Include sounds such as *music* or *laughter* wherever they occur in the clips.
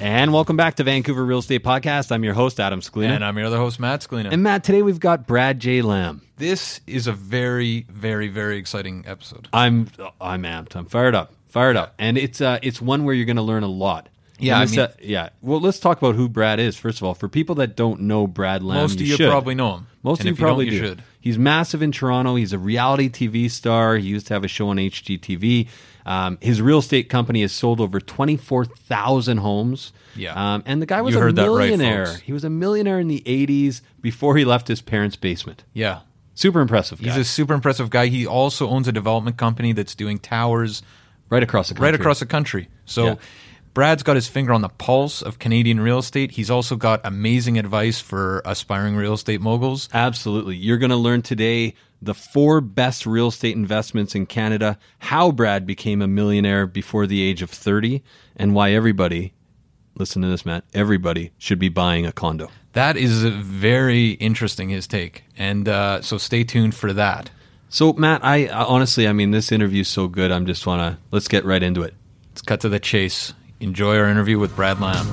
And welcome back to Vancouver Real Estate Podcast. I'm your host, Adam Scalina. And I'm your other host, Matt Scalina. And Matt, today we've got Brad J. Lamb. This is a very, very, very exciting episode. I'm I'm amped. I'm fired up. Fired up. And it's uh it's one where you're gonna learn a lot. Yeah, I mean- uh, yeah. Well, let's talk about who Brad is first of all. For people that don't know Brad Lamb, Most of you should. probably know him. Most And of you you probably you do. should. He's massive in Toronto. He's a reality TV star. He used to have a show on HGTV. Um, his real estate company has sold over twenty four thousand homes. Yeah. um, and the guy was You a right, millionaire. folks. he was a millionaire in the '80s before he left his parents' basement. Yeah. Super impressive. He's a super impressive guy. He also owns a development company that's doing towers right across the country. right across the country. So Yeah. Brad's got his finger on the pulse of Canadian real estate. He's also got amazing advice for aspiring real estate moguls. Absolutely. You're going to learn today the four best real estate investments in Canada, how Brad became a millionaire before the age of 30, and why everybody, listen to this, Matt, everybody should be buying a condo. That is very interesting, his take. And uh, so stay tuned for that. So, Matt, I honestly, I mean, this interview is so good. I'm just want to, let's get right into it. Let's cut to the chase. Enjoy our interview with Brad Lamb.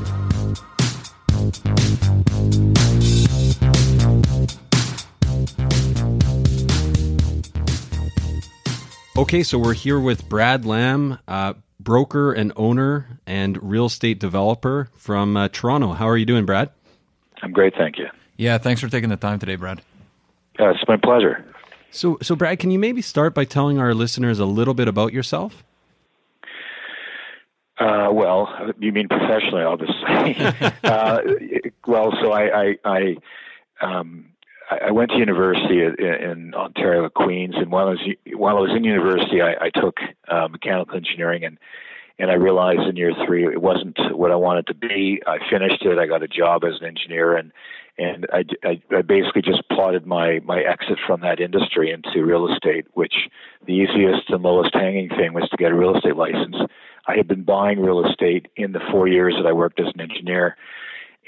Okay, so we're here with Brad Lamb, uh, broker and owner and real estate developer from uh, Toronto. How are you doing, Brad? I'm great, thank you. Yeah, thanks for taking the time today, Brad. Uh, it's my pleasure. So, so Brad, can you maybe start by telling our listeners a little bit about yourself? Uh, well, you mean professionally, obviously. *laughs* uh, well, so I, I, I, um, I went to university in, in Ontario, Queen's, and while I was while I was in university, I, I took uh, mechanical engineering, and and I realized in year three it wasn't what I wanted to be. I finished it. I got a job as an engineer, and and I, I, I basically just plotted my my exit from that industry into real estate, which the easiest and lowest hanging thing was to get a real estate license. I had been buying real estate in the four years that I worked as an engineer,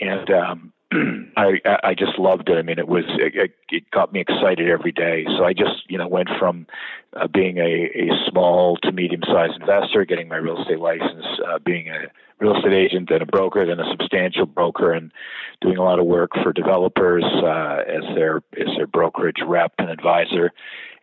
and um, *clears throat* I I just loved it. I mean, it was it, it got me excited every day. So I just you know went from uh, being a, a small to medium sized investor, getting my real estate license, uh, being a real estate agent, then a broker, then a substantial broker, and doing a lot of work for developers uh, as their as their brokerage rep and advisor.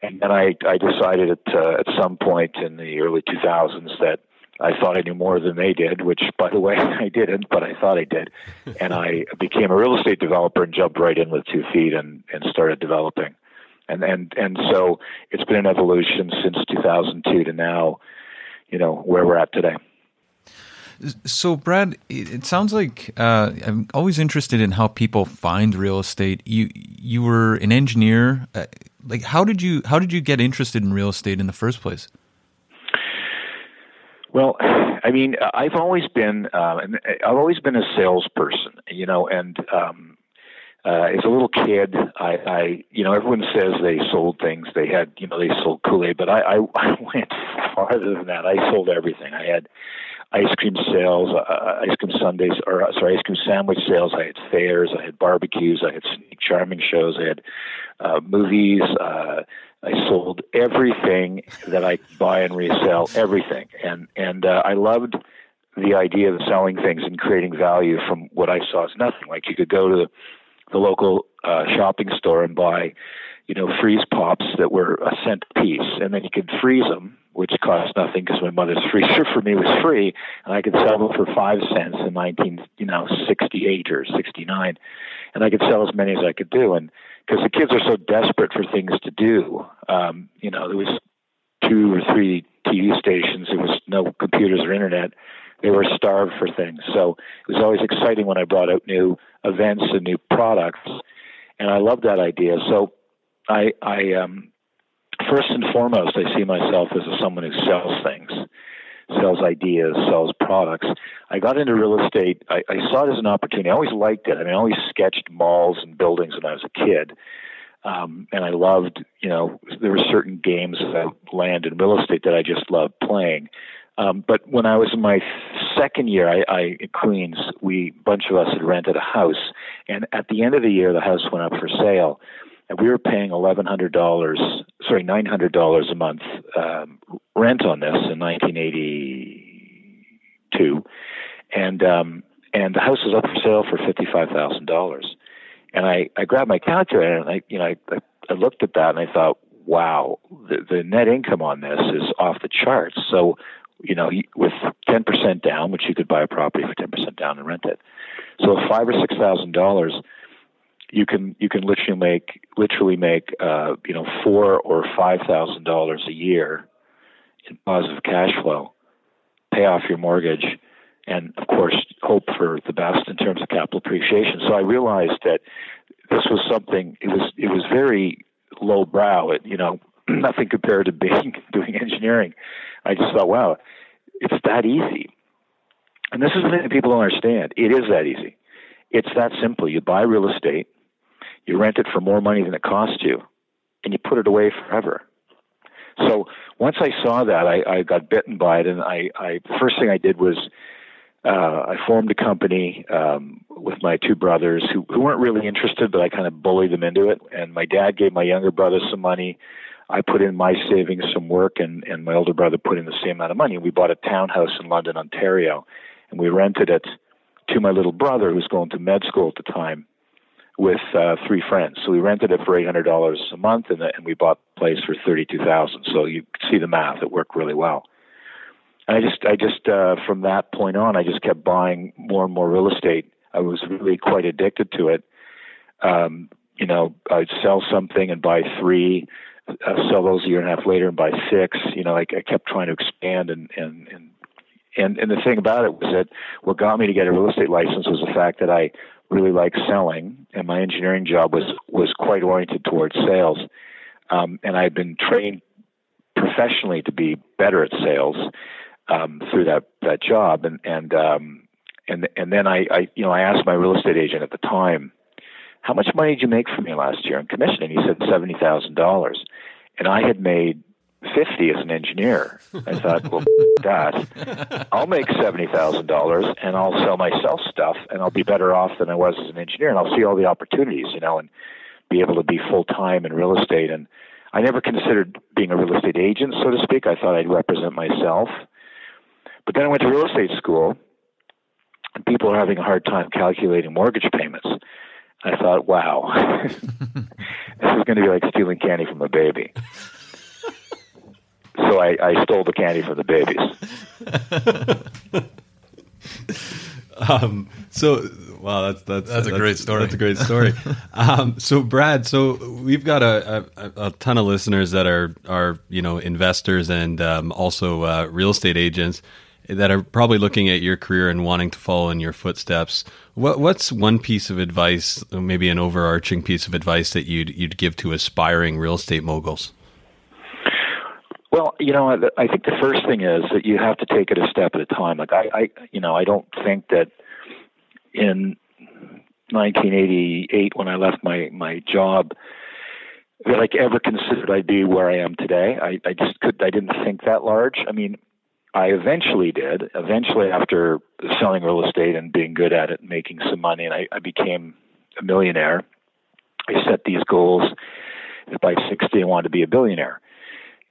And then I I decided at uh, at some point in the early 2000s that I thought I knew more than they did, which, by the way, *laughs* I didn't, but I thought I did. *laughs* And I became a real estate developer and jumped right in with two feet and, and started developing. And, and, and so it's been an evolution since 2002 to now, you know, where we're at today. So, Brad, it sounds like uh, I'm always interested in how people find real estate. You you were an engineer. Uh, like, how did you how did you get interested in real estate in the first place? Well, I mean, I've always been, uh, I've always been a salesperson, you know, and um, uh, as a little kid, I, I, you know, everyone says they sold things. They had, you know, they sold Kool Aid, but I, I, *laughs* I went farther than that. I sold everything. I had ice cream sales, uh, uh ice cream sundaes, or uh, sorry, ice cream sandwich sales. I had fairs. I had barbecues. I had sneak charming shows. I had uh, movies. Uh, I sold everything that I buy and resell, everything, and and uh, I loved the idea of selling things and creating value from what I saw as nothing. Like you could go to the, the local uh, shopping store and buy, you know, freeze pops that were a cent a piece, and then you could freeze them, which cost nothing because my mother's *laughs* freezer for me was free, and I could sell them for five cents in 19, you know, 68 or 69, and I could sell as many as I could do, and because the kids are so desperate for things to do. Um, you know, there was two or three TV stations. There was no computers or internet. They were starved for things. So it was always exciting when I brought out new events and new products, and I loved that idea. So I, I um, first and foremost, I see myself as someone who sells things sells ideas, sells products. I got into real estate. I, I saw it as an opportunity. I always liked it. I mean, I always sketched malls and buildings when I was a kid. Um, and I loved, you know, there were certain games about land and real estate that I just loved playing. Um, but when I was in my second year, I, I in Queen's, we bunch of us had rented a house, and at the end of the year, the house went up for sale and we were paying eleven hundred dollars, sorry, nine hundred dollars a month um, rent on this in 1982, and um, and the house was up for sale for fifty five thousand dollars, and I I grabbed my calculator and I you know I, I looked at that and I thought, wow, the, the net income on this is off the charts. So you know, with 10% down, which you could buy a property for 10% down and rent it. So five or six thousand dollars you can you can literally make literally make uh, you know four or five thousand dollars a year in positive cash flow, pay off your mortgage, and of course hope for the best in terms of capital appreciation. So I realized that this was something. It was it was very low brow. It you know *clears throat* nothing compared to being *laughs* doing engineering. I just thought, wow, it's that easy. And this is the thing that people don't understand. It is that easy. It's that simple. You buy real estate, you rent it for more money than it costs you, and you put it away forever. So once I saw that, I, I got bitten by it, and I, I first thing I did was uh, I formed a company um, with my two brothers who, who weren't really interested, but I kind of bullied them into it. And my dad gave my younger brother some money. I put in my savings, some work, and, and my older brother put in the same amount of money. We bought a townhouse in London, Ontario, and we rented it to my little brother who was going to med school at the time with uh, three friends. So we rented it for eight hundred dollars a month, and, the, and we bought the place for thirty two thousand. So you see the math; it worked really well. And I just, I just uh, from that point on, I just kept buying more and more real estate. I was really quite addicted to it. Um, you know, I'd sell something and buy three, uh, sell those a year and a half later and buy six. You know, like I kept trying to expand and and and and and the thing about it was that what got me to get a real estate license was the fact that I really like selling, and my engineering job was was quite oriented towards sales. Um, and I had been trained professionally to be better at sales um, through that that job, and and um, and and then I, I you know I asked my real estate agent at the time, how much money did you make for me last year in commission? And he said seventy thousand dollars, and I had made 50 as an engineer. I thought, well, that I'll make $70,000 and I'll sell myself stuff and I'll be better off than I was as an engineer and I'll see all the opportunities, you know, and be able to be full time in real estate. And I never considered being a real estate agent, so to speak. I thought I'd represent myself. But then I went to real estate school and people are having a hard time calculating mortgage payments. I thought, wow, *laughs* this is going to be like stealing candy from a baby. *laughs* so I, I stole the candy from the babies. *laughs* um, so wow, that's that's that's a that's, great story. That's a great story. *laughs* um, so Brad, so we've got a, a, a, ton of listeners that are are you know investors and um, also uh, real estate agents that are probably looking at your career and wanting to follow in your footsteps. What, what's one piece of advice, maybe an overarching piece of advice that you'd you'd give to aspiring real estate moguls? Well, you know, I think the first thing is that you have to take it a step at a time. Like I, I you know, I don't think that in 1988 when I left my my job that I ever considered I'd be where I am today. I, I just could I didn't think that large. I mean, I eventually did. Eventually, after selling real estate and being good at it and making some money, and I, I became a millionaire. I set these goals that by 60 I wanted to be a billionaire,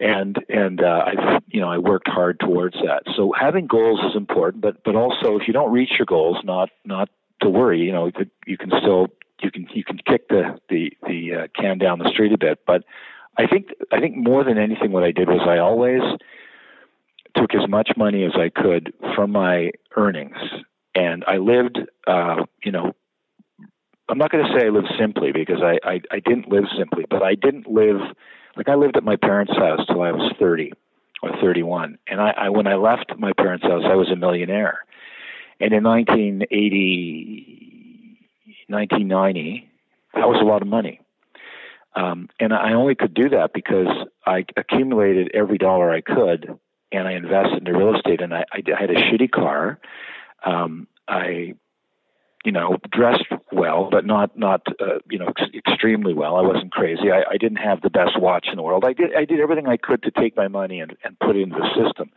and and uh, I you know I worked hard towards that. So having goals is important, but but also if you don't reach your goals, not not to worry. You know you can still you can you can kick the the the uh, can down the street a bit, but I think I think more than anything, what I did was I always took as much money as I could from my earnings, and I lived, uh, you know, I'm not going to say I lived simply because I, I I didn't live simply, but I didn't live like I lived at my parents' house till I was 30 or 31, and I, I when I left my parents' house, I was a millionaire, and in 1980, 1990, that was a lot of money. Um, and I only could do that because I accumulated every dollar I could and I invested in real estate. And I, I, had a shitty car. Um, I, you know, dressed well, but not not uh, you know ex- extremely well. I wasn't crazy. I, I didn't have the best watch in the world. I did I did everything I could to take my money and, and put it into the system.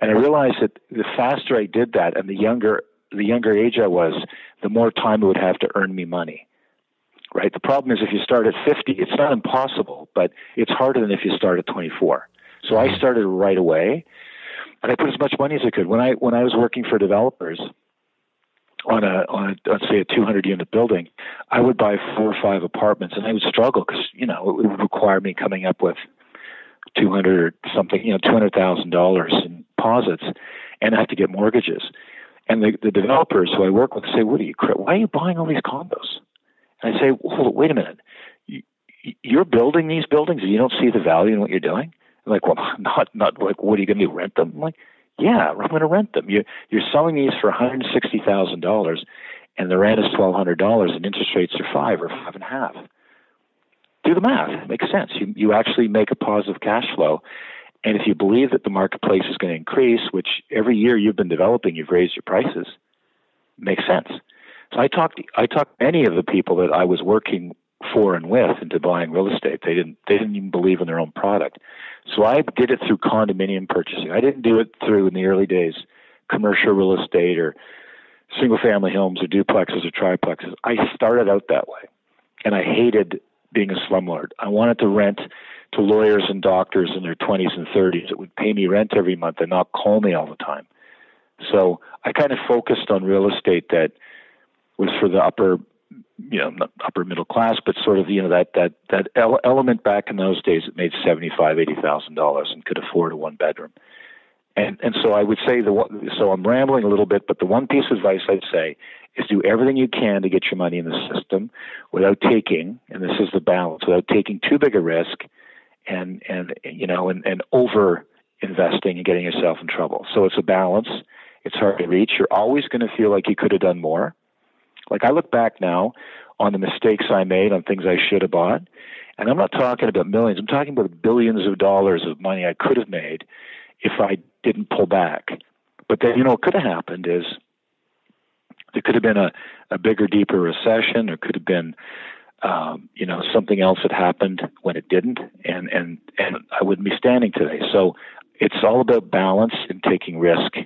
And I realized that the faster I did that, and the younger the younger age I was, the more time it would have to earn me money. Right. The problem is if you start at 50, it's not impossible, but it's harder than if you start at 24. So I started right away, and I put as much money as I could. When I when I was working for developers on a on a let's say a 200 unit building, I would buy four or five apartments, and I would struggle because you know it would require me coming up with 200 or something, you know, 200 thousand dollars in deposits, and I have to get mortgages. And the, the developers who I work with say, "What are you? Why are you buying all these condos?" And I say, well, "Wait a minute." You, you're building these buildings and you don't see the value in what you're doing I'm like, well, *laughs* not not like what are you going to do? Rent them? I'm like, yeah, I'm going to rent them. You you're selling these for one hundred sixty thousand dollars, and the rent is twelve hundred dollars, and interest rates are five or five and a half. Do the math; it makes sense. You you actually make a positive cash flow, and if you believe that the marketplace is going to increase, which every year you've been developing, you've raised your prices, makes sense. So I talked I talked many of the people that I was working for and with into buying real estate. They didn't they didn't even believe in their own product. So I did it through condominium purchasing. I didn't do it through in the early days commercial real estate or single family homes or duplexes or triplexes. I started out that way. And I hated being a slumlord. I wanted to rent to lawyers and doctors in their 20s and 30s that would pay me rent every month and not call me all the time. So I kind of focused on real estate that was for the upper you know not upper middle class, but sort of you know that that that element back in those days that made seventy five eighty thousand dollars and could afford a one bedroom. And and so I would say the so I'm rambling a little bit, but the one piece of advice I'd say is do everything you can to get your money in the system without taking, and this is the balance, without taking too big a risk, and and you know and and over investing and getting yourself in trouble. So it's a balance. It's hard to reach. You're always going to feel like you could have done more like I look back now on the mistakes I made, on things I should have bought, and I'm not talking about millions. I'm talking about billions of dollars of money I could have made if I didn't pull back. But then, you know, what could have happened is there could have been a, a bigger, deeper recession. There could have been, um, you know, something else that happened when it didn't, and and and I wouldn't be standing today. So it's all about balance and taking risk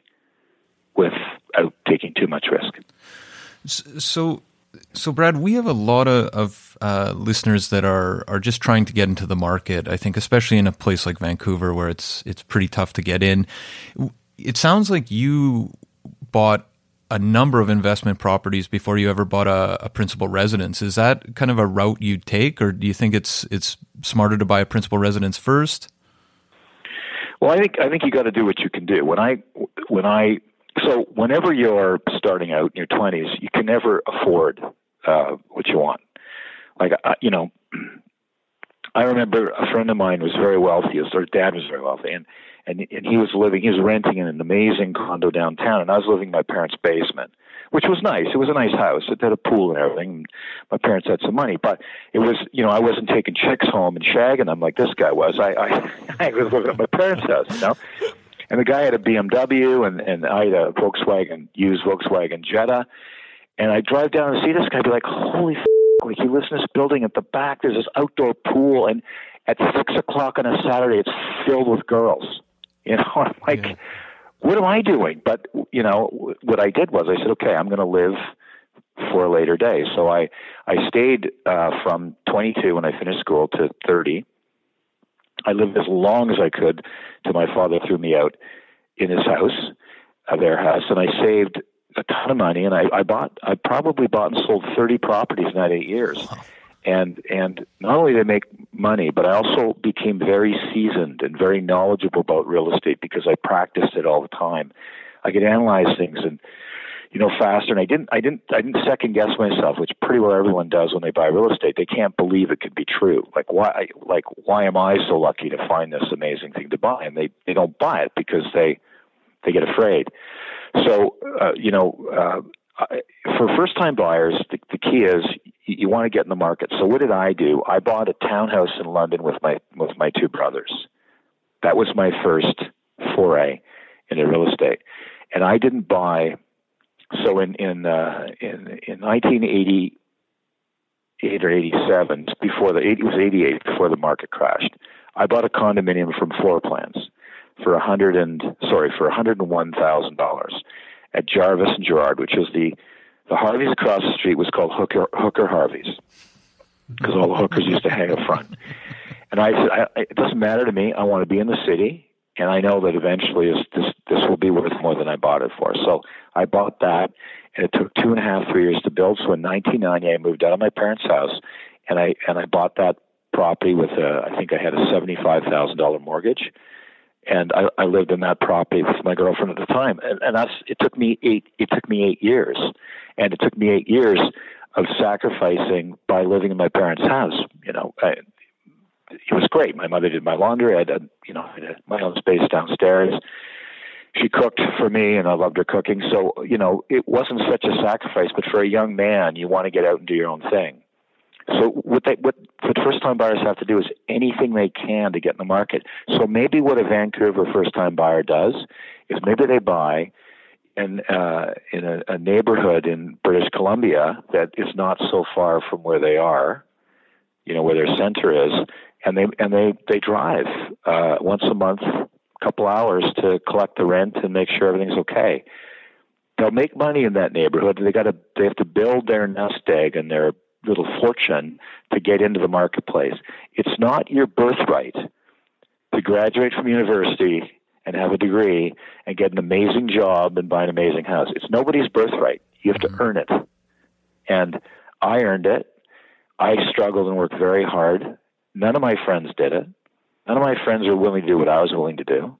without taking too much risk. So, so Brad, we have a lot of, of uh, listeners that are are just trying to get into the market. I think, especially in a place like Vancouver, where it's it's pretty tough to get in. It sounds like you bought a number of investment properties before you ever bought a, a principal residence. Is that kind of a route you take, or do you think it's it's smarter to buy a principal residence first? Well, I think I think you got to do what you can do. When I when I so whenever you're starting out in your 20s, you can never afford uh, what you want. Like uh, you know, *clears throat* I remember a friend of mine was very wealthy. His dad was very wealthy, and and and he was living. He was renting in an amazing condo downtown, and I was living in my parents' basement, which was nice. It was a nice house. It had a pool and everything. My parents had some money, but it was you know I wasn't taking chicks home and shagging them like this guy was. I I, *laughs* I was living at my parents' house, you know. And the guy had a BMW, and and I had a Volkswagen used Volkswagen Jetta. And I drive down and see this guy, be like, holy. F- like you listen to this building at the back, there's this outdoor pool, and at six o'clock on a Saturday, it's filled with girls. *laughs* You know, I'm like, yeah. what am I doing? But you know, what I did was I said, okay, I'm going to live for a later day. So I I stayed uh, from 22 when I finished school to 30. I lived as long as I could till my father threw me out in his house, uh, their house, and I saved a ton of money, and I, I bought, I probably bought and sold 30 properties in that eight years. And and not only did I make money, but I also became very seasoned and very knowledgeable about real estate because I practiced it all the time. I could analyze things and you know faster and I didn't I didn't I didn't second guess myself, which pretty well everyone does when they buy real estate. They can't believe it could be true. Like why like why am I so lucky to find this amazing thing to buy? And they they don't buy it because they they get afraid. So, uh, you know, uh, for first time buyers, the, the key is you, you want to get in the market. So, what did I do? I bought a townhouse in London with my with my two brothers. That was my first foray into real estate, and I didn't buy. So in in uh, in in 1988 or 87, before the it was 88 before the market crashed, I bought a condominium from Floor Plans for a hundred and sorry for hundred and one thousand dollars at Jarvis and Gerrard, which was the the Harveys across the street was called Hooker Hooker Harveys because all the hookers used to hang up front. And I said, I, it doesn't matter to me. I want to be in the city, and I know that eventually this this will be worth more than I bought it for. So I bought that, and it took two and a half, three years to build. So in 1990, I moved out of my parents' house, and I and I bought that property with a I think I had a seventy five thousand dollar mortgage and I, I lived in that property with my girlfriend at the time, and, and that's it took me eight it took me eight years, and it took me eight years of sacrificing by living in my parents' house. You know, I, it was great. My mother did my laundry. I had, you know, my own space downstairs. She cooked for me, and I loved her cooking. So, you know, it wasn't such a sacrifice. But for a young man, you want to get out and do your own thing. So what they what what first time buyers have to do is anything they can to get in the market. So maybe what a Vancouver first time buyer does is maybe they buy in uh, in a, a neighborhood in British Columbia that is not so far from where they are, you know where their center is, and they and they they drive uh, once a month, a couple hours to collect the rent and make sure everything's okay. They'll make money in that neighborhood. They got to they have to build their nest egg and their little fortune to get into the marketplace. It's not your birthright to graduate from university and have a degree and get an amazing job and buy an amazing house. It's nobody's birthright. You have to mm-hmm. earn it. And I earned it. I struggled and worked very hard. None of my friends did it. None of my friends were willing to do what I was willing to do.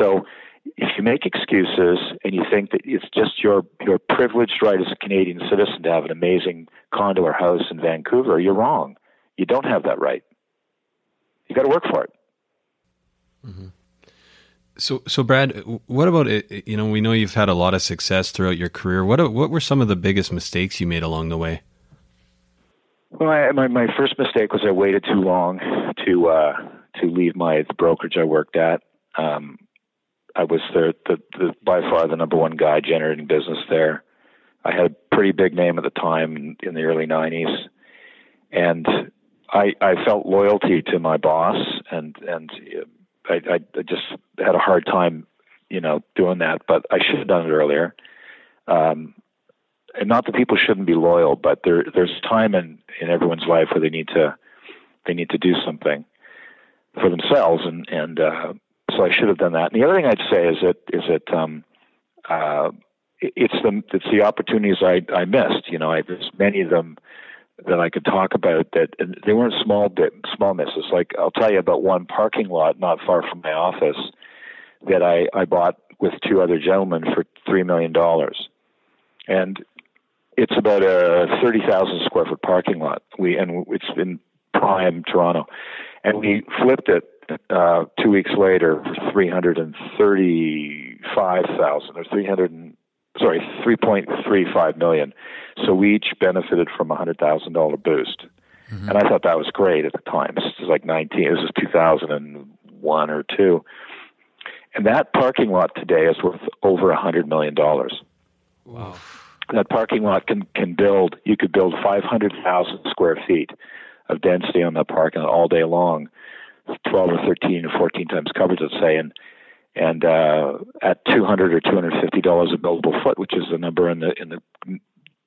So if you make excuses and you think that it's just your your privileged right as a Canadian citizen to have an amazing condo or house in Vancouver, you're wrong. You don't have that right. You got to work for it. Mm-hmm. So, so Brad, what about it? You know, we know you've had a lot of success throughout your career. What what were some of the biggest mistakes you made along the way? Well, I, my my first mistake was I waited too long to uh, to leave my the brokerage I worked at. Um, I was the, the, the by far the number one guy generating business there. I had a pretty big name at the time in, in the early '90s, and I, I felt loyalty to my boss, and and I, I just had a hard time, you know, doing that. But I should have done it earlier. Um, and not that people shouldn't be loyal, but there there's time in in everyone's life where they need to they need to do something for themselves, and and uh, so I should have done that. And the other thing I'd say is that is that um, uh, it's the it's the opportunities I I missed. You know, I, there's many of them that I could talk about that and they weren't small bit small misses. Like I'll tell you about one parking lot not far from my office that I, I bought with two other gentlemen for three million dollars, and it's about a thirty thousand square foot parking lot. We and it's in prime Toronto, and we flipped it uh, two weeks later for three hundred and thirty-five thousand or three hundred and sorry, three point three five million. So we each benefited from a hundred thousand dollar boost, mm-hmm. and I thought that was great at the time. This was like nineteen. This was two thousand and one or two, and that parking lot today is worth over a hundred million dollars. Wow. That parking lot can can build. You could build five hundred thousand square feet of density on that parking lot all day long 12 or 13 or 14 times coverage, let's say, and and uh, at 200 or 250 dollars a buildable foot, which is the number in the in the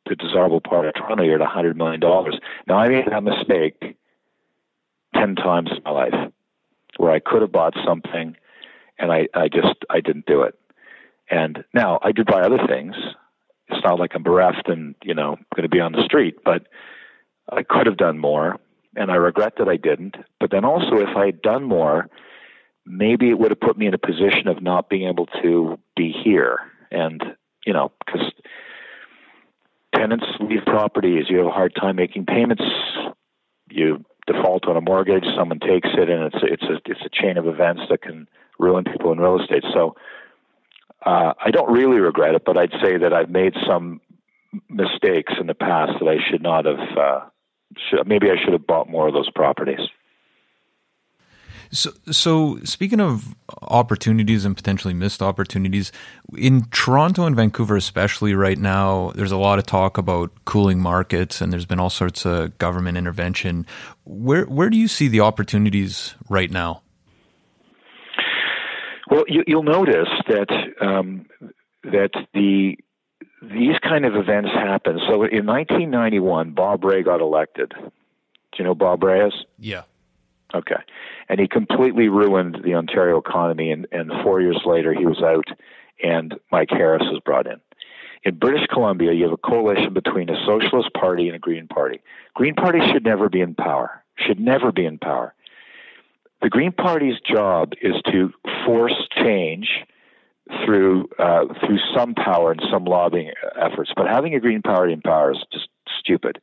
the desirable part of Toronto, you're at 100 million dollars. Now I made that mistake 10 times in my life, where I could have bought something, and I I just I didn't do it. And now I did buy other things. It's not like I'm bereft and you know going to be on the street, but I could have done more and I regret that I didn't. But then also, if I had done more, maybe it would have put me in a position of not being able to be here. And, you know, because tenants leave properties, you have a hard time making payments, you default on a mortgage, someone takes it, and it's it's a it's a chain of events that can ruin people in real estate. So uh, I don't really regret it, but I'd say that I've made some mistakes in the past that I should not have uh, should, maybe I should have bought more of those properties. So, so speaking of opportunities and potentially missed opportunities, in Toronto and Vancouver, especially right now, there's a lot of talk about cooling markets, and there's been all sorts of government intervention. Where where do you see the opportunities right now? Well, you, will notice that um, that the these kind of events happen. So in 1991, Bob Rae got elected. Do you know Bob Rae is? Yeah. Okay. And he completely ruined the Ontario economy, and, and four years later, he was out, and Mike Harris was brought in. In British Columbia, you have a coalition between a Socialist Party and a Green Party. Green Party should never be in power, should never be in power. The Green Party's job is to force change through uh, through some power and some lobbying efforts. But having a Green Party in power is just stupid,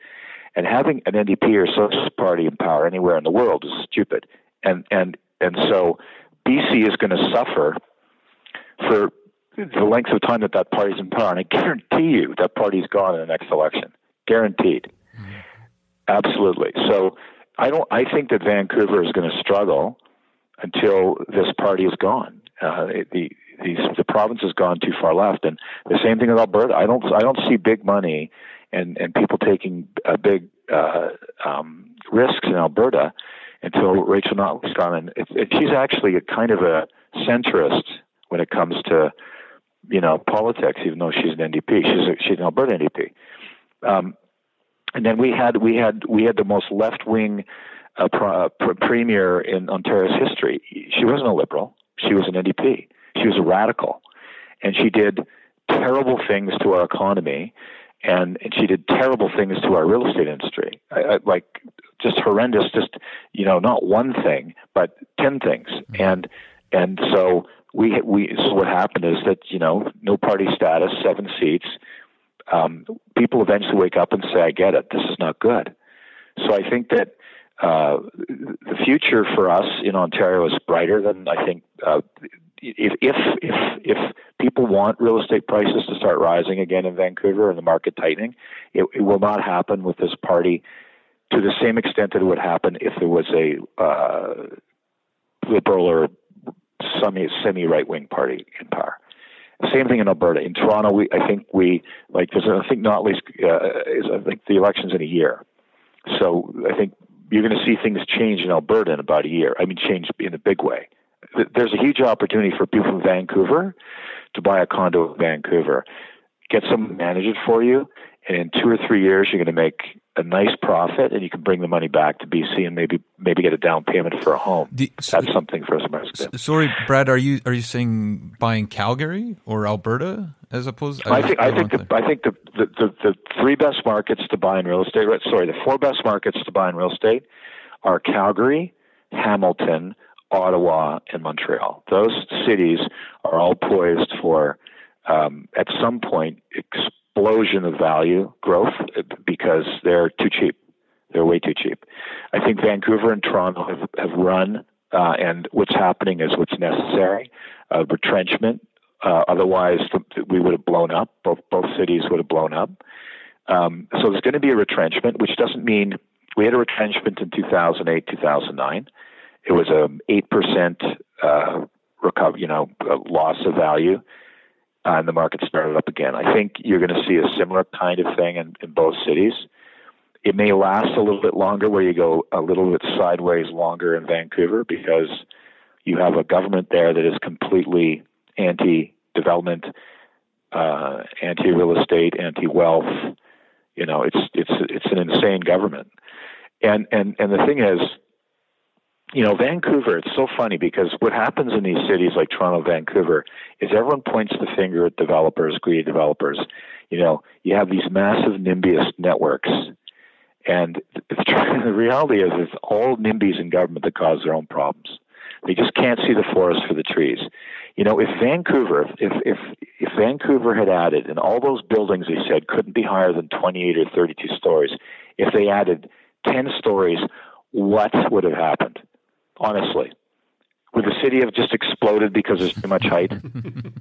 and having an NDP or Socialist Party in power anywhere in the world is stupid. And and and so BC is going to suffer for the length of time that that party's in power. And I guarantee you that party's gone in the next election, guaranteed. Mm-hmm. Absolutely. So I don't. I think that Vancouver is going to struggle until this party is gone. Uh, the these the province has gone too far left, and the same thing with Alberta. I don't I don't see big money and and people taking big uh, um, risks in Alberta until Rachel Notley's gone, and it, it, she's actually a kind of a centrist when it comes to you know politics, even though she's an NDP. She's a, she's an Alberta NDP. Um, and then we had we had we had the most left wing uh, uh premier in Ontario's history. She wasn't a liberal. She was an NDP. She was a radical, and she did terrible things to our economy, and, and she did terrible things to our real estate industry. I, I, like just horrendous. Just you know, not one thing, but ten things, mm-hmm. and and so we we so what happened is that you know no party status, seven seats. Um, people eventually wake up and say, "I get it. This is not good." So I think that uh, the future for us in Ontario is brighter than I think uh, if if if if people want real estate prices to start rising again in Vancouver and the market tightening, it, it will not happen with this party to the same extent that it would happen if there was a uh, liberal or semi semi right wing party in power. Same thing in Alberta. In Toronto, we I think we like there's I think Notley's uh, is I think the elections in a year, so I think you're going to see things change in Alberta in about a year. I mean, change in a big way there's a huge opportunity for people from Vancouver to buy a condo in Vancouver. Get someone manage it for you, and in two or three years, you're going to make a nice profit, and you can bring the money back to BC and maybe maybe get a down payment for a home. The, so, That's something for us Americans. Sorry, Brad, are you are you saying buying Calgary or Alberta as opposed? I, I think I think the, I think the, the, the the three best markets to buy in real estate. Sorry, the four best markets to buy in real estate are Calgary, Hamilton, Ottawa, and Montreal. Those cities are all poised for, um, at some point, explosion of value growth because they're too cheap. They're way too cheap. I think Vancouver and Toronto have, have run, uh, and what's happening is what's necessary uh, retrenchment. Uh, otherwise, we would have blown up. Both both cities would have blown up. Um, so there's going to be a retrenchment, which doesn't mean we had a retrenchment in 2008, 2009. It was a eight percent uh, recover, you know, loss of value, uh, and the market started up again. I think you're going to see a similar kind of thing in, in both cities. It may last a little bit longer, where you go a little bit sideways longer in Vancouver because you have a government there that is completely anti-development, uh, anti-real estate, anti-wealth. You know, it's it's it's an insane government, and and and the thing is, you know, Vancouver, it's so funny because what happens in these cities like Toronto, Vancouver, is everyone points the finger at developers, greedy developers. You know, you have these massive NIMBYist networks. And the *laughs* reality is, it's all NIMBYs in government that cause their own problems. They just can't see the forest for the trees. You know, if Vancouver, if if if Vancouver had added, and all those buildings they said couldn't be higher than 28 or 32 stories, if they added 10 stories, what would have happened? Honestly. Would the city have just exploded because there's too much height?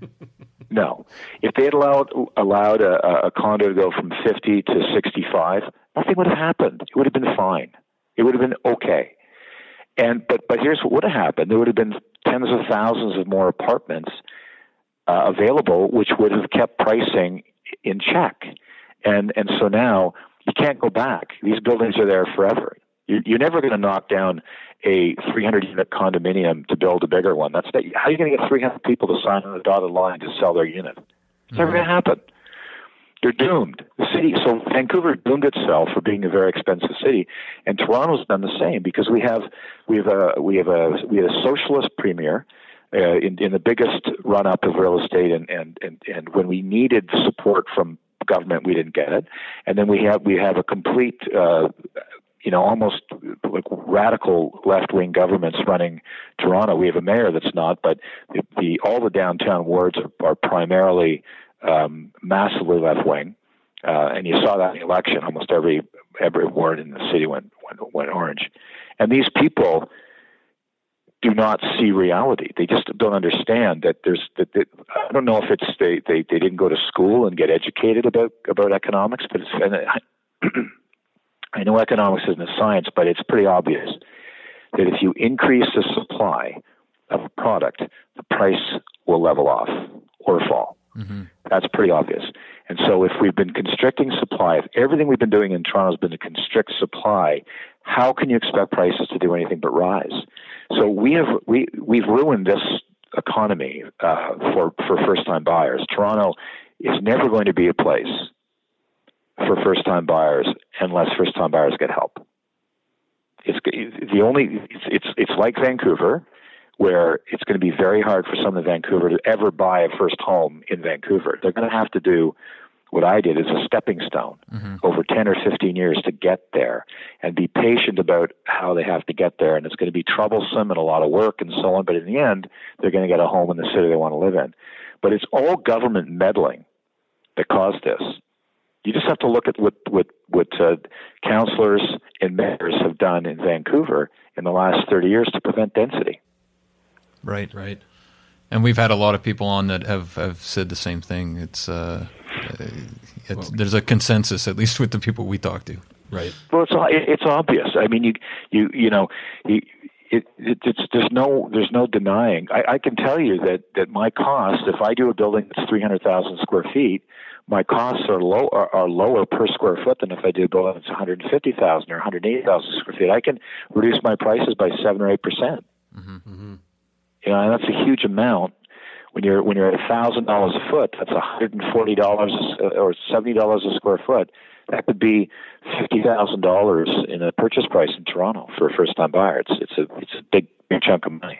*laughs* no. If they had allowed allowed a, a condo to go from 50 to 65, nothing would have happened. It would have been fine. It would have been okay. And but but here's what would have happened: there would have been tens of thousands of more apartments uh, available, which would have kept pricing in check. And and so now you can't go back. These buildings are there forever. You're, you're never going to knock down a 300 unit condominium to build a bigger one. That's that, how are you going to get 300 people to sign on the dotted line to sell their unit? It's mm-hmm. never going to happen. They're doomed. The city, so Vancouver doomed itself for being a very expensive city, and Toronto's done the same because we have we have a we have a we have a socialist premier. Uh, in, in the biggest run up of real estate, and, and, and, and when we needed support from government, we didn't get it. And then we have we have a complete uh, you know, almost like radical left wing governments running Toronto. We have a mayor that's not, but the, the all the downtown wards are, are primarily um, massively left wing. Uh, and you saw that in the election. Almost every every ward in the city went went, went orange, and these people do not see reality. They just don't understand that there's that. that I don't know if it's they, they they didn't go to school and get educated about about economics, but it's and *clears throat* I know economics isn't a science, but it's pretty obvious that if you increase the supply of a product, the price will level off or fall. Mm-hmm. That's pretty obvious. And so, if we've been constricting supply, if everything we've been doing in Toronto has been to constrict supply, how can you expect prices to do anything but rise? So we have we we've ruined this economy uh, for for first time buyers. Toronto is never going to be a place for first time buyers unless first time buyers get help. It's the only it's, it's it's like Vancouver, where it's going to be very hard for someone in Vancouver to ever buy a first home in Vancouver. They're going to have to do what I did as a stepping stone mm-hmm. over 10 or 15 years to get there and be patient about how they have to get there. And it's going to be troublesome and a lot of work and so on. But in the end, they're going to get a home in the city they want to live in. But it's all government meddling that caused this. You just have to look at what what what uh, councillors and mayors have done in Vancouver in the last thirty years to prevent density. Right, right. And we've had a lot of people on that have, have said the same thing. It's, uh, it's well, there's a consensus, at least with the people we talk to. Right. Well, it's it's obvious. I mean, you you you know, you, it, it, it's there's no there's no denying. I, I can tell you that that my cost, if I do a building that's three hundred thousand square feet, my costs are low are, are lower per square foot than if I do a building that's one hundred fifty thousand or one hundred eighty thousand square feet. I can reduce my prices by seven or eight percent. Mm-hmm. mm-hmm. You know, and that's a huge amount. When you're when you're at thousand dollars a foot, that's one hundred and forty dollars or seventy dollars a square foot that could be fifty thousand dollars in a purchase price in Toronto for a first time buyer. It's it's a it's a big, big chunk of money.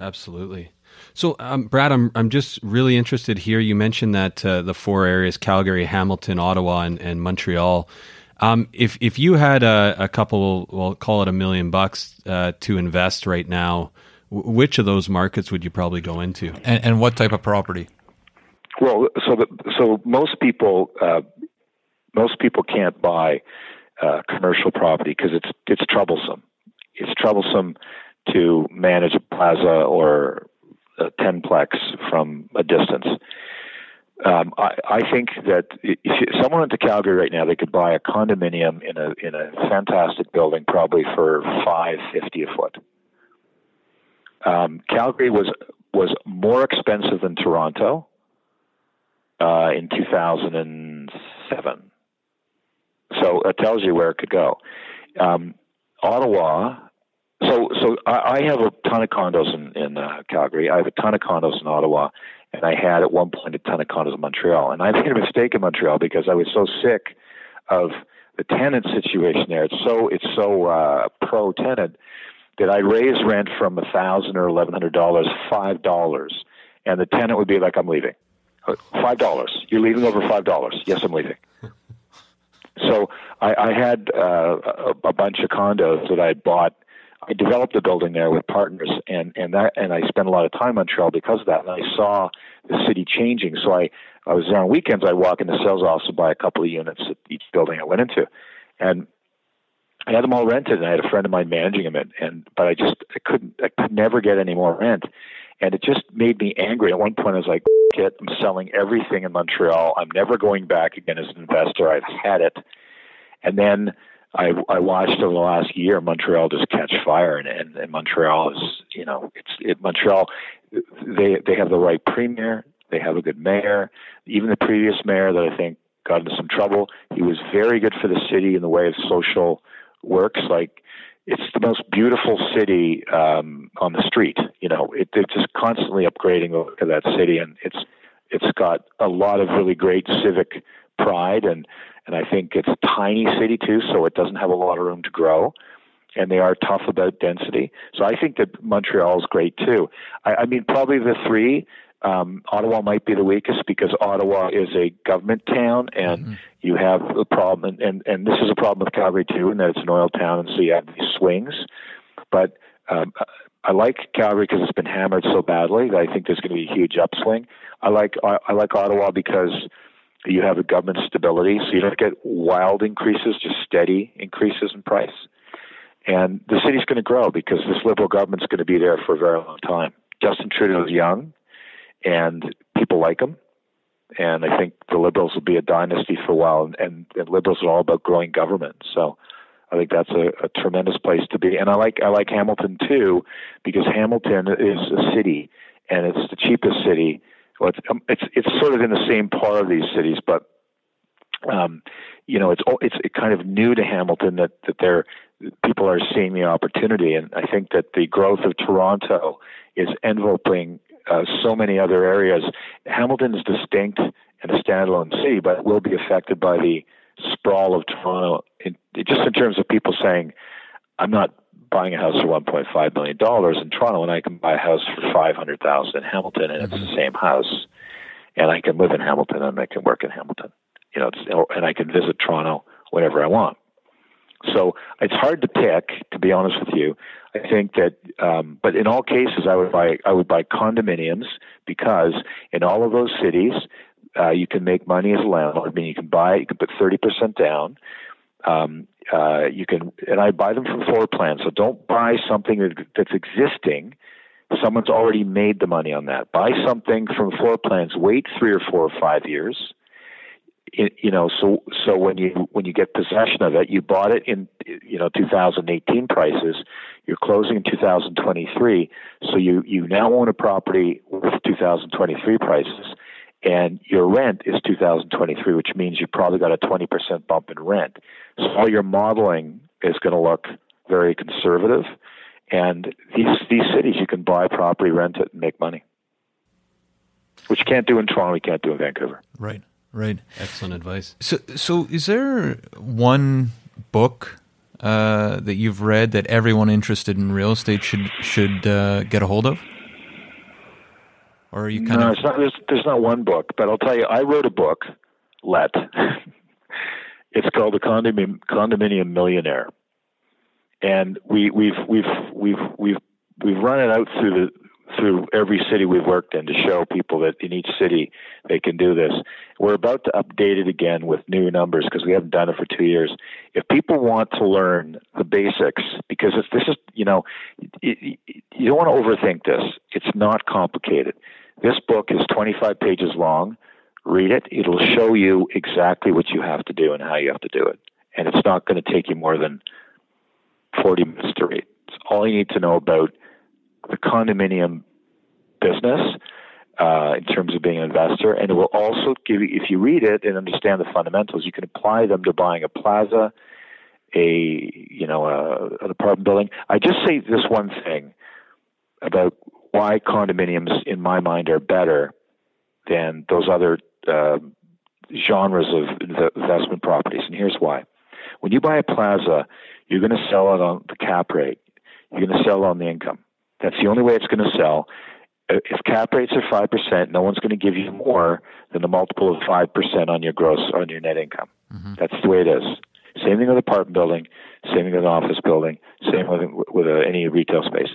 Absolutely. So, um, Brad, I'm I'm just really interested here. You mentioned that uh, the four areas: Calgary, Hamilton, Ottawa, and, and Montreal. Um, if if you had a, a, couple, well, call it a million bucks uh, to invest right now, which of those markets would you probably go into? And, and what type of property? Well, so the, so most people uh, most people can't buy uh, commercial property because it's it's troublesome. It's troublesome to manage a plaza or a tenplex from a distance. Um, I, I think that if someone went to Calgary right now, they could buy a condominium in a in a fantastic building, probably for five fifty a foot. Um, Calgary was was more expensive than Toronto uh, in 2007. So it tells you where it could go. Um, Ottawa. So so I, I have a ton of condos in in uh, Calgary. I have a ton of condos in Ottawa, and I had at one point a ton of condos in Montreal. And I made a mistake in Montreal because I was so sick of the tenant situation there. It's so it's so uh, pro tenant that I raise rent from a thousand or eleven hundred dollars five dollars, and the tenant would be like, "I'm leaving." Uh, five dollars. You're leaving over five dollars. Yes, I'm leaving. *laughs* so I, I had uh, a, a bunch of condos that I bought I developed a building there with partners, and and that and I spent a lot of time Montreal because of that. And I saw the city changing. So I I was there on weekends. I'd walk in the sales office and buy a couple of units at each building I went into, and I had them all rented. And I had a friend of mine managing them, and, and but I just I couldn't I could never get any more rent, and it just made me angry. At one point, I was like, "Kit, I'm selling everything in Montreal. I'm never going back again as an investor. I've had it." And then I I watched over the last year Montreal just catch fire, and, and, and Montreal is you know it's it, Montreal they they have the right premier, they have a good mayor. Even the previous mayor that I think got into some trouble, he was very good for the city in the way of social works. Like it's the most beautiful city um, on the street. You know, it, it's just constantly upgrading that city, and it's it's got a lot of really great civic pride and and I think it's a tiny city too, so it doesn't have a lot of room to grow. And they are tough about density. So I think that Montreal is great too. I, I mean, probably the three. Um, Ottawa might be the weakest because Ottawa is a government town, and mm-hmm. you have a problem. And, and this is a problem with Calgary too, in that it's an oil town, and so you have these swings. But um, I like Calgary because it's been hammered so badly that I think there's going to be a huge upswing. I like I, I like Ottawa because you have a government stability, so you don't get wild increases, just steady increases in price. And the city's going to grow because this liberal government's going to be there for a very long time. Justin Trudeau is young, and people like him. And I think the Liberals will be a dynasty for a while, and, and, and Liberals are all about growing government. So I think that's a, a tremendous place to be. And I like I like Hamilton too, because Hamilton is a city, and it's the cheapest city it's um, it's it's sort of in the same part of these cities, but um, you know, it's it's kind of new to Hamilton that that there people are seeing the opportunity, and I think that the growth of Toronto is enveloping uh, so many other areas. Hamilton is distinct and a standalone city, but it will be affected by the sprawl of Toronto, in, just in terms of people saying, "I'm not buying a house for 1.5 million dollars in Toronto, and I can buy a house for 500,000 in Hamilton, and it's the mm-hmm. same house, and I can live in Hamilton and I can work in Hamilton, you know, and I can visit Toronto whenever I want. So it's hard to pick, to be honest with you. I think that, um, but in all cases, I would buy I would buy condominiums because in all of those cities, uh, you can make money as a landlord. I mean, you can buy, you can put thirty percent down. Um, uh, you can, and I buy them from floor plans. So don't buy something that, that's existing. Someone's already made the money on that. Buy something from floor plans. Wait three or four or five years. It, you know, so so when you when you get possession of it, you bought it in you know 2018 prices. You're closing in 2023, so you you now own a property with 2023 prices and your rent is 2023, which means you probably got a 20% bump in rent. So all your modeling is going to look very conservative. And these these cities, you can buy property, rent it, and make money, which you can't do in Toronto, you can't do in Vancouver. Right, right. Excellent advice. So, so is there one book uh, that you've read that everyone interested in real estate should should uh, get a hold of? Or are you kind no, of? It's not, there's, there's not one book, but I'll tell you, I wrote a book, Let. *laughs* it's called The Condominium, Condominium Millionaire, and we, we've we've we've we've we've run it out through the through every city we've worked in to show people that in each city they can do this. We're about to update it again with new numbers because we haven't done it for two years. If people want to learn the basics, because if this is, you know, you, you don't want to overthink this. It's not complicated. This book is 25 pages long. Read it. It'll show you exactly what you have to do and how you have to do it. And it's not going to take you more than 40 minutes to read. It's all you need to know about the condominium business uh, in terms of being an investor, and it will also give you, if you read it and understand the fundamentals, you can apply them to buying a plaza, a you know a, an apartment building. I just say this one thing about why condominiums, in my mind, are better than those other uh, genres of investment properties, and here's why. When you buy a plaza, you're going to sell it on the cap rate. You're going to sell on the income. That's the only way it's going to sell. Uh, if cap rates are five percent, no one's going to give you more than the multiple of five percent on your gross on your net income. Mm-hmm. That's the way it is. Same thing with apartment building. Same thing with an office building. Same with with a, any retail space.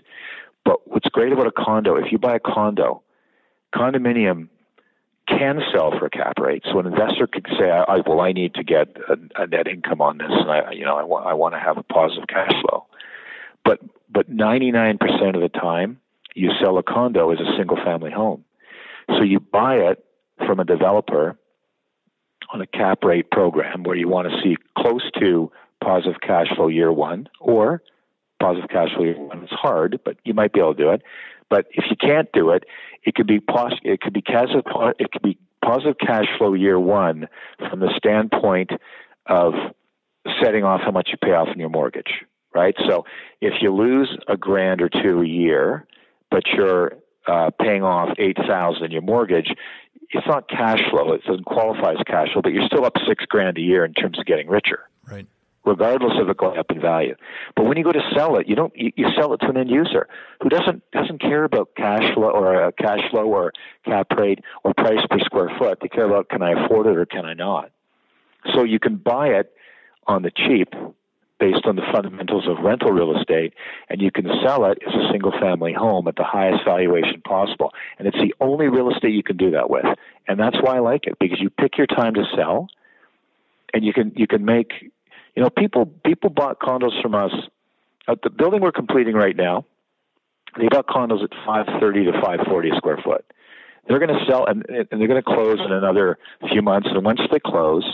But what's great about a condo, if you buy a condo, condominium can sell for a cap rate. So an investor could say, I, "Well, I need to get a, a net income on this, and I, you know, I want I want to have a positive cash flow." But but 99% of the time, you sell a condo as a single family home. So you buy it from a developer on a cap rate program where you want to see close to positive cash flow year one or positive cash flow year one. It's hard, but you might be able to do it. But if you can't do it, it could be pos- it could be positive it could be positive cash flow year one from the standpoint of setting off how much you pay off in your mortgage right? So if you lose a grand or two a year, but you're uh, paying off eight thousand in your mortgage, it's not cash flow. It doesn't qualify as cash flow, but you're still up six grand a year in terms of getting richer. Right. Regardless of it going up in value, but when you go to sell it, you don't you, sell it to an end user who doesn't doesn't care about cash flow or uh, cash flow or cap rate or price per square foot. They care about can I afford it or can I not. So you can buy it on the cheap based on the fundamentals of rental real estate, and you can sell it as a single family home at the highest valuation possible. And it's the only real estate you can do that with. And that's why I like it, because you pick your time to sell and you can you can make you know, people people bought condos from us at the building we're completing right now, they bought condos at five thirty to five forty a square foot. They're going to sell, and, and they're going to close in another few months. And once they close,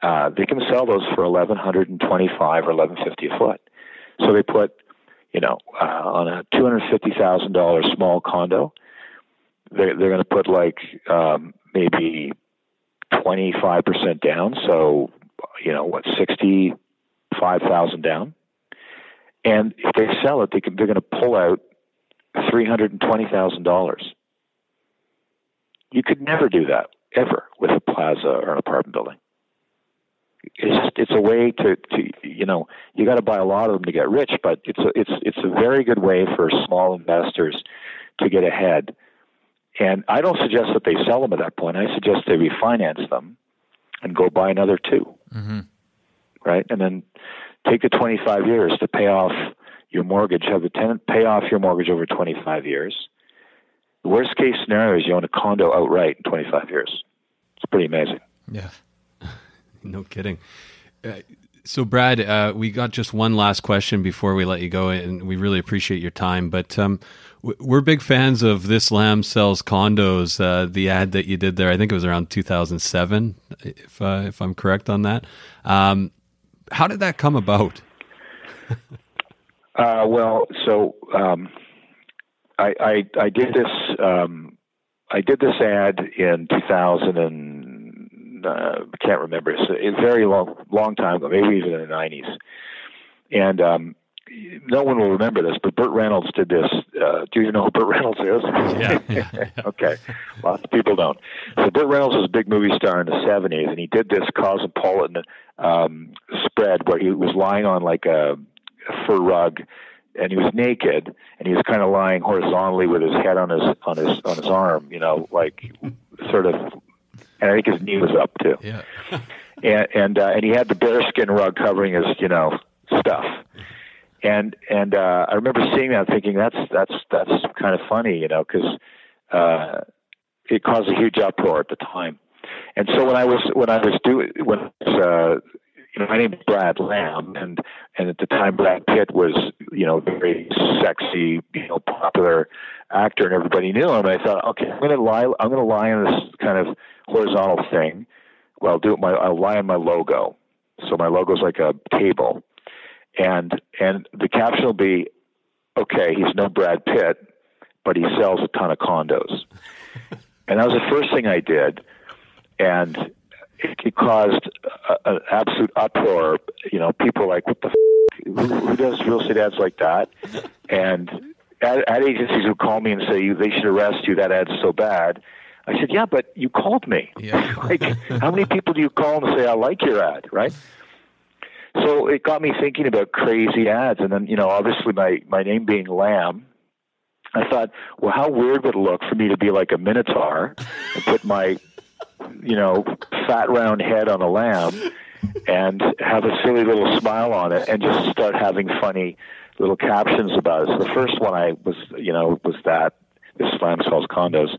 uh, they can sell those for eleven hundred and twenty-five or eleven fifty a foot. So they put, you know, uh, on a two hundred fifty thousand dollars small condo, they're they're going to put like um, maybe twenty five percent down. So, you know, what sixty five thousand down. And if they sell it, they can, they're going to pull out three hundred and twenty thousand dollars. You could never do that ever with a plaza or an apartment building it's just it's a way to to you know you got to buy a lot of them to get rich, but it's a it's it's a very good way for small investors to get ahead. And I don't suggest that they sell them at that point. I suggest they refinance them and go buy another 2 mm-hmm. right? And then take the 25 years to pay off your mortgage. Have the tenant pay off your mortgage over 25 years. The worst case scenario is you own a condo outright in 25 years. It's pretty amazing. Yeah. *laughs* no kidding. Uh, so, Brad, uh, we got just one last question before we let you go, and we really appreciate your time. But um, we're big fans of this Lamb sells condos. Uh, the ad that you did there, I think it was around 2007, if uh, if I'm correct on that. Um, how did that come about? *laughs* Uh, well, so um, I, I, I did this um, I did this ad in 2000 and uh, can't remember. It's a, a very long, long time ago, maybe even in the '90s. And um, no one will remember this, but Burt Reynolds did this. Uh, do you know who Burt Reynolds is? Yeah. *laughs* okay. Lots of people don't. So Burt Reynolds was a big movie star in the 70s, and he did this cosmopolitan um, spread where he was lying on like a, a fur rug and he was naked and he was kind of lying horizontally with his head on his on his on his arm you know like sort of and I think his knee was up too. Yeah. *laughs* and and uh, and he had the bearskin rug covering his you know stuff. and and uh, I remember seeing that, thinking that's that's that's kind of funny, you know, because uh, it caused a huge uproar at the time. And so when I was when I was doing when uh, you know my name is Brad Lamb, and and at the time Brad Pitt was you know very sexy, you know popular actor, and everybody knew him. And I thought, okay, I'm to lie. I'm to lie on this kind of horizontal thing. Well, I'll do it. My I'll lie on my logo. So my logo is like a table, and and the caption will be, okay, he's no Brad Pitt, but he sells a ton of condos. *laughs* and that was the first thing I did, and it, caused an absolute uproar. You know, people were like, what the f-? Who, who does real estate ads like that? *laughs* And ad, ad agencies would call me and say they should arrest you. That ad's so bad. I said, yeah, but you called me. Yeah. *laughs* like, how many people do you call and say I like your ad, right? So it got me thinking about crazy ads, and then you know, obviously my my name being Lamb, I thought, well, how weird would it look for me to be like a minotaur and put my, you know, fat round head on a lamb and have a silly little smile on it and just start having funny little captions about it. So the first one I was, you know, was that this lamb sells condos.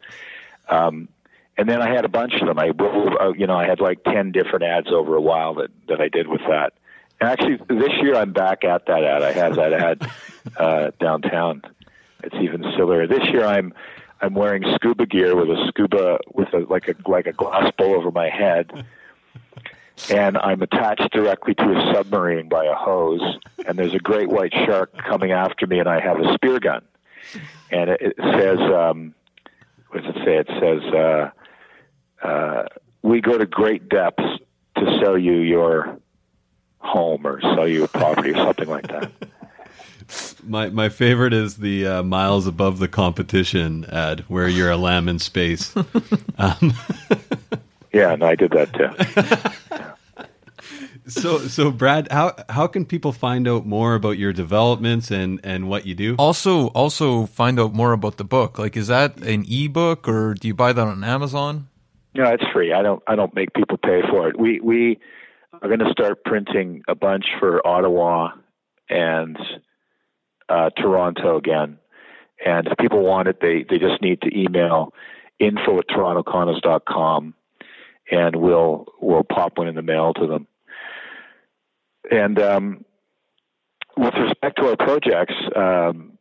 Um, and then I had a bunch of them. I, uh, you know, I had like ten different ads over a while that that I did with that. And actually, this year I'm back at that ad. I have that ad uh, downtown. It's even sillier. This year I'm I'm wearing scuba gear with a scuba with a like a like a glass bowl over my head. *laughs* And I'm attached directly to a submarine by a hose, and there's a great white shark coming after me, and I have a spear gun. And it, it says, um, what does it say? It says, uh, uh, "We go to great depths to sell you your home or sell you a property or something like that." *laughs* My my favorite is the uh, miles above the competition ad where you're a lamb in space. *laughs* um. *laughs* Yeah, and I did that too. *laughs* so so Brad, how how can people find out more about your developments and and what you do? Also, also find out more about the book. Like, is that an ebook or do you buy that on Amazon? No, it's free. I don't I don't make people pay for it. We we are going to start printing a bunch for Ottawa and uh, Toronto again. And if people want it, they, they just need to email info at torontocondos.com and we'll, we'll pop one in the mail to them. And um, with respect to our projects, um,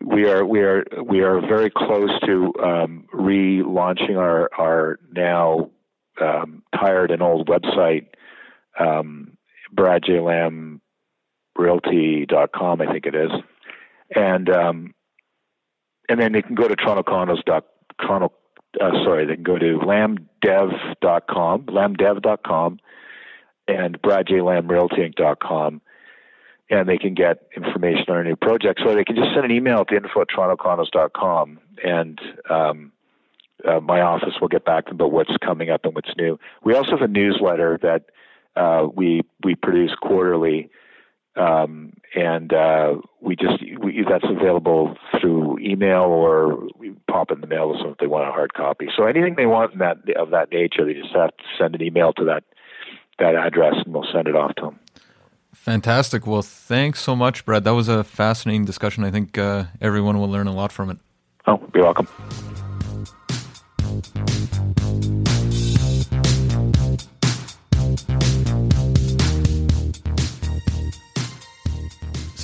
we are we are we are very close to um, relaunching our our now um, tired and old website, um, Brad J Lamb Realty.com, I think it is and um, and then they can go to TorontoCondos. Toronto, uh, sorry, they can go to lambdev.com, lambdev.com, and bradjlambrealtyinc.com, and they can get information on our new projects. Or they can just send an email to info at torontocondos.com, and um, uh, my office will get back to them about what's coming up and what's new. We also have a newsletter that uh, we we produce quarterly um, and uh, we just we, that's available through email or we pop in the mail to if they want a hard copy. So anything they want in that of that nature, they just have to send an email to that that address, and we'll send it off to them. Fantastic. Well, thanks so much, Brad. That was a fascinating discussion. I think uh, everyone will learn a lot from it. Oh, you're welcome.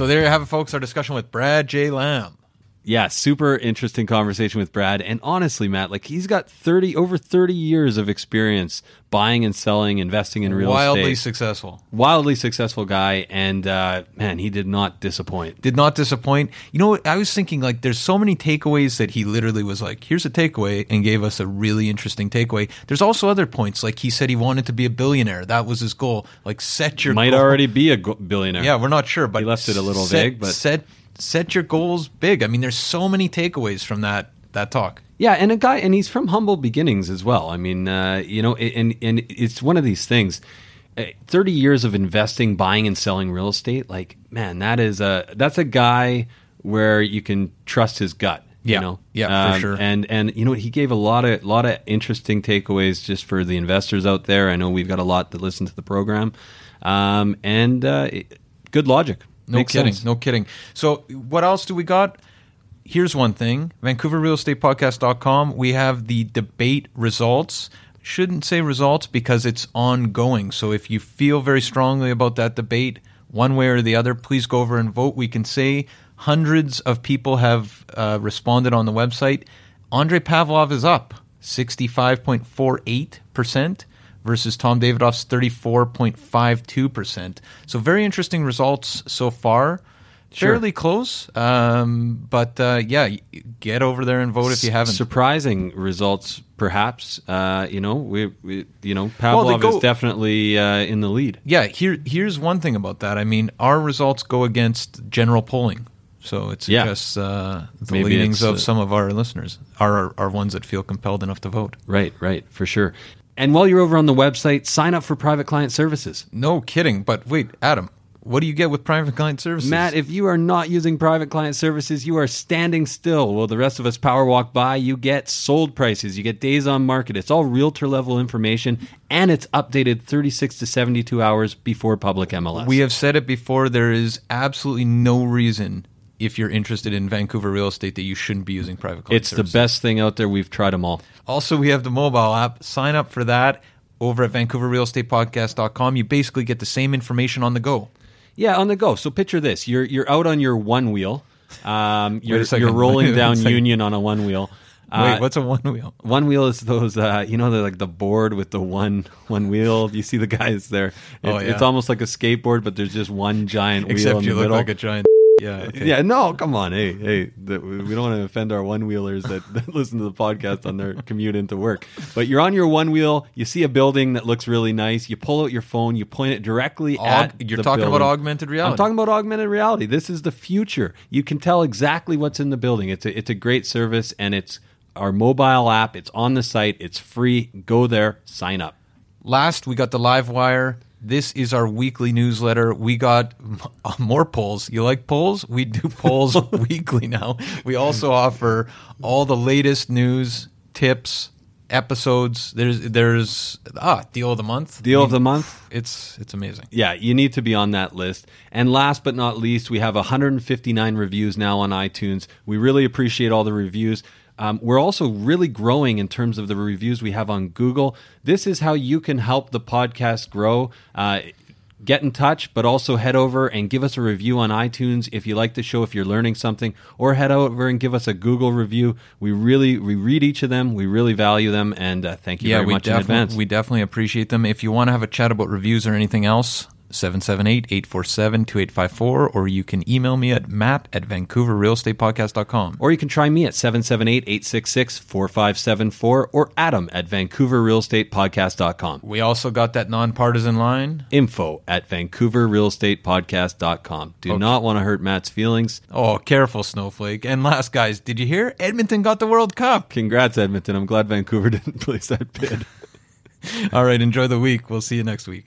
So there you have it, folks. Our discussion with Brad J. Lamb. Yeah, super interesting conversation with Brad. And honestly, Matt, like he's got 30 over 30 years of experience buying and selling, investing in real Wildly estate. Wildly successful. Wildly successful guy. And uh, man, he did not disappoint. Did not disappoint. You know what? I was thinking like there's so many takeaways that he literally was like, here's a takeaway and gave us a really interesting takeaway. There's also other points. Like he said he wanted to be a billionaire. That was his goal. Like set your Might goal. already be a go- billionaire. Yeah, we're not sure, but He left it a little set- vague, but- set set your goals big. I mean, there's so many takeaways from that that talk. Yeah, and a guy, and he's from humble beginnings as well. I mean, uh, you know, and and it's one of these things. Uh, Thirty years of investing, buying, and selling real estate. Like, man, that is a that's a guy where you can trust his gut. Yeah. you know, Yeah, for sure. And and you know, he gave a lot of lot of interesting takeaways just for the investors out there. I know we've got a lot that listen to the program, um, and uh, good logic. No Makes kidding. sense. No kidding. So, what else do we got? Here's one thing VancouverRealEstatePodcast.com. We have the debate results. Shouldn't say results because it's ongoing. So, if you feel very strongly about that debate, one way or the other, please go over and vote. We can say hundreds of people have uh, responded on the website. Andre Pavlov is up 65.48% versus Tom Davidoff's 34.52%. So very interesting results so far. Fairly close, um, but uh, yeah, get over there and vote if you haven't. Surprising results, perhaps. Uh, you know, we, we you know Well, Pavlov go- is definitely uh, in the lead. yeah, here here's one thing about that. I mean, our results go against general polling, so it Yeah. suggests uh, the Maybe leanings of uh, some of our listeners are are ones that feel compelled enough to vote. Right, right, for sure. And while you're over on the website, sign up for private client services. No kidding. But wait, Adam, what do you get with private client services? Matt, if you are not using private client services, you are standing still. While the rest of us power walk by, you get sold prices, you get days on market. It's all realtor level information, and it's updated 36 to 72 hours before public MLS. We have said it before. There is absolutely no reason, if you're interested in Vancouver real estate, that you shouldn't be using private client it's the best thing out there. We've tried them all. Also, we have the mobile app. Sign up for that over at VancouverRealEstatePodcast.com. You basically get the same information on the go. Yeah, on the go. So picture this: you're you're out on your one wheel. Um, *laughs* you're, you're rolling down. Union on a one wheel. Uh, Wait, what's a one wheel? One wheel is those, uh, you know, they're like the board with the one one wheel. You see the guys there. It's, Oh, yeah. it's almost like a skateboard, but there's just one giant wheel Except in you look middle. like a giant. Yeah. Uh, okay. Yeah, no, come on, hey, hey, the, we don't want to offend our one wheelers that, that *laughs* listen to the podcast on their commute into work. But you're on your one wheel, you see a building that looks really nice, you pull out your phone, you point it directly Aug- at. you're talking about augmented reality. I'm talking about augmented reality. This is the future. You can tell exactly what's in the building. It's a, it's a great service, and it's our mobile app. It's on the site. It's free. Go there, sign up. Last, we got the live wire. This is our weekly newsletter. We got *laughs* more polls. You like polls? We do polls *laughs* weekly now. We also offer all the latest news, tips, episodes. There's there's ah deal of the month. Deal of the month. It's it's amazing. Yeah, you need to be on that list. And last but not least, we have 159 reviews now on iTunes. We really appreciate all the reviews. Um, we're also really growing in terms of the reviews we have on Google. This is how you can help the podcast grow. Uh, get in touch, but also head over and give us a review on iTunes if you like the show, if you're learning something, or head over and give us a Google review. We really we read each of them. We really value them, and uh, thank you yeah, very we much in definitely advance. we definitely appreciate them. If you want to have a chat about reviews or anything else, 778-847-2854 or you can email me at matt at vancouverrealestatepodcast.com. Or you can try me at 778 866 4574 or Adam at VancouverRealEstatePodcast.com. We also got that nonpartisan line. Info at VancouverRealEstatePodcast.com. Do not want to hurt Matt's feelings. Oh, careful, Snowflake. And last, guys, did you hear? Edmonton got the World Cup. Congrats, Edmonton. I'm glad Vancouver *laughs* didn't place that bid. *laughs* All right, enjoy the week. We'll see you next week.